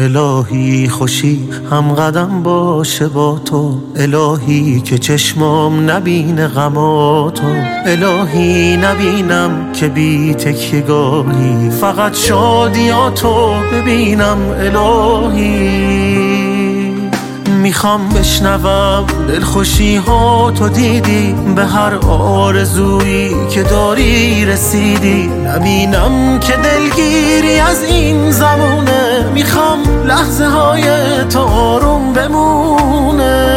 الهی خوشی هم قدم باشه با تو. الهی که چشمام نبینه غماتو الهی نبینم که بی تکیگاهی. فقط شادیاتو ببینم الهی. می‌خوام بشنوم دلخوشی ها. تو دیدی به هر آرزویی که داری رسیدی. نبینم که دلگیری از این زمونه. می‌خوام لحظه های تو آروم بمونه.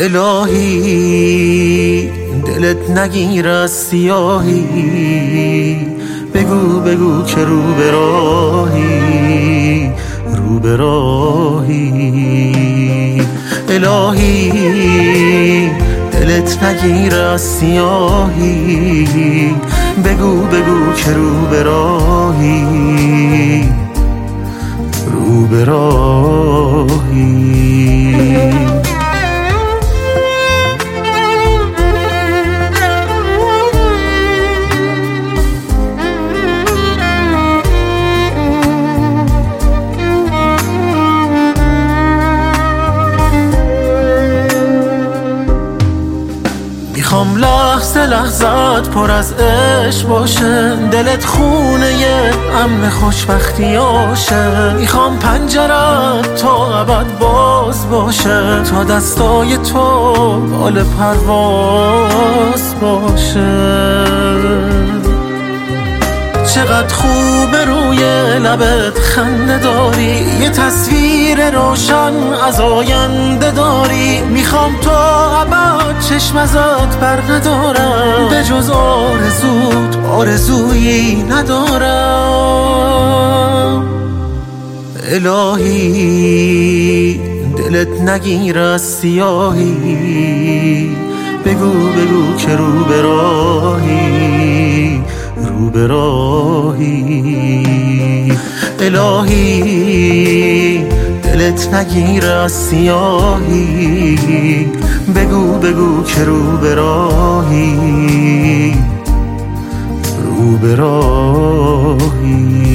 الهی دلت نگیر از سیاهی. بگو بگو که رو به راهی رو به راهی. الهی دلت نگیر از سیاهی. بگو بگو که رو به راهی. رو می‌خوام لحظه لحظت پر از عشق باشه. دلت خونه یه امن خوشبختیاشه می‌خوام پنجرت تا ابد باز باشه. تا دستای تو بال پرواز باشه. چقدر خوب روی لبت خنده داری؟ یه تصویر روشن از آینده داری. می‌خوام تا ابد چشم ازت بر ندارم. به جز آرزوت آرزویی ندارم. الهی دلت نگیر از سیاهی. بگو بگو که رو به راهی. رو به راهی. الهی دلت نگیر از سیاهی. بگو بگو که رو به راهی. رو به راهی.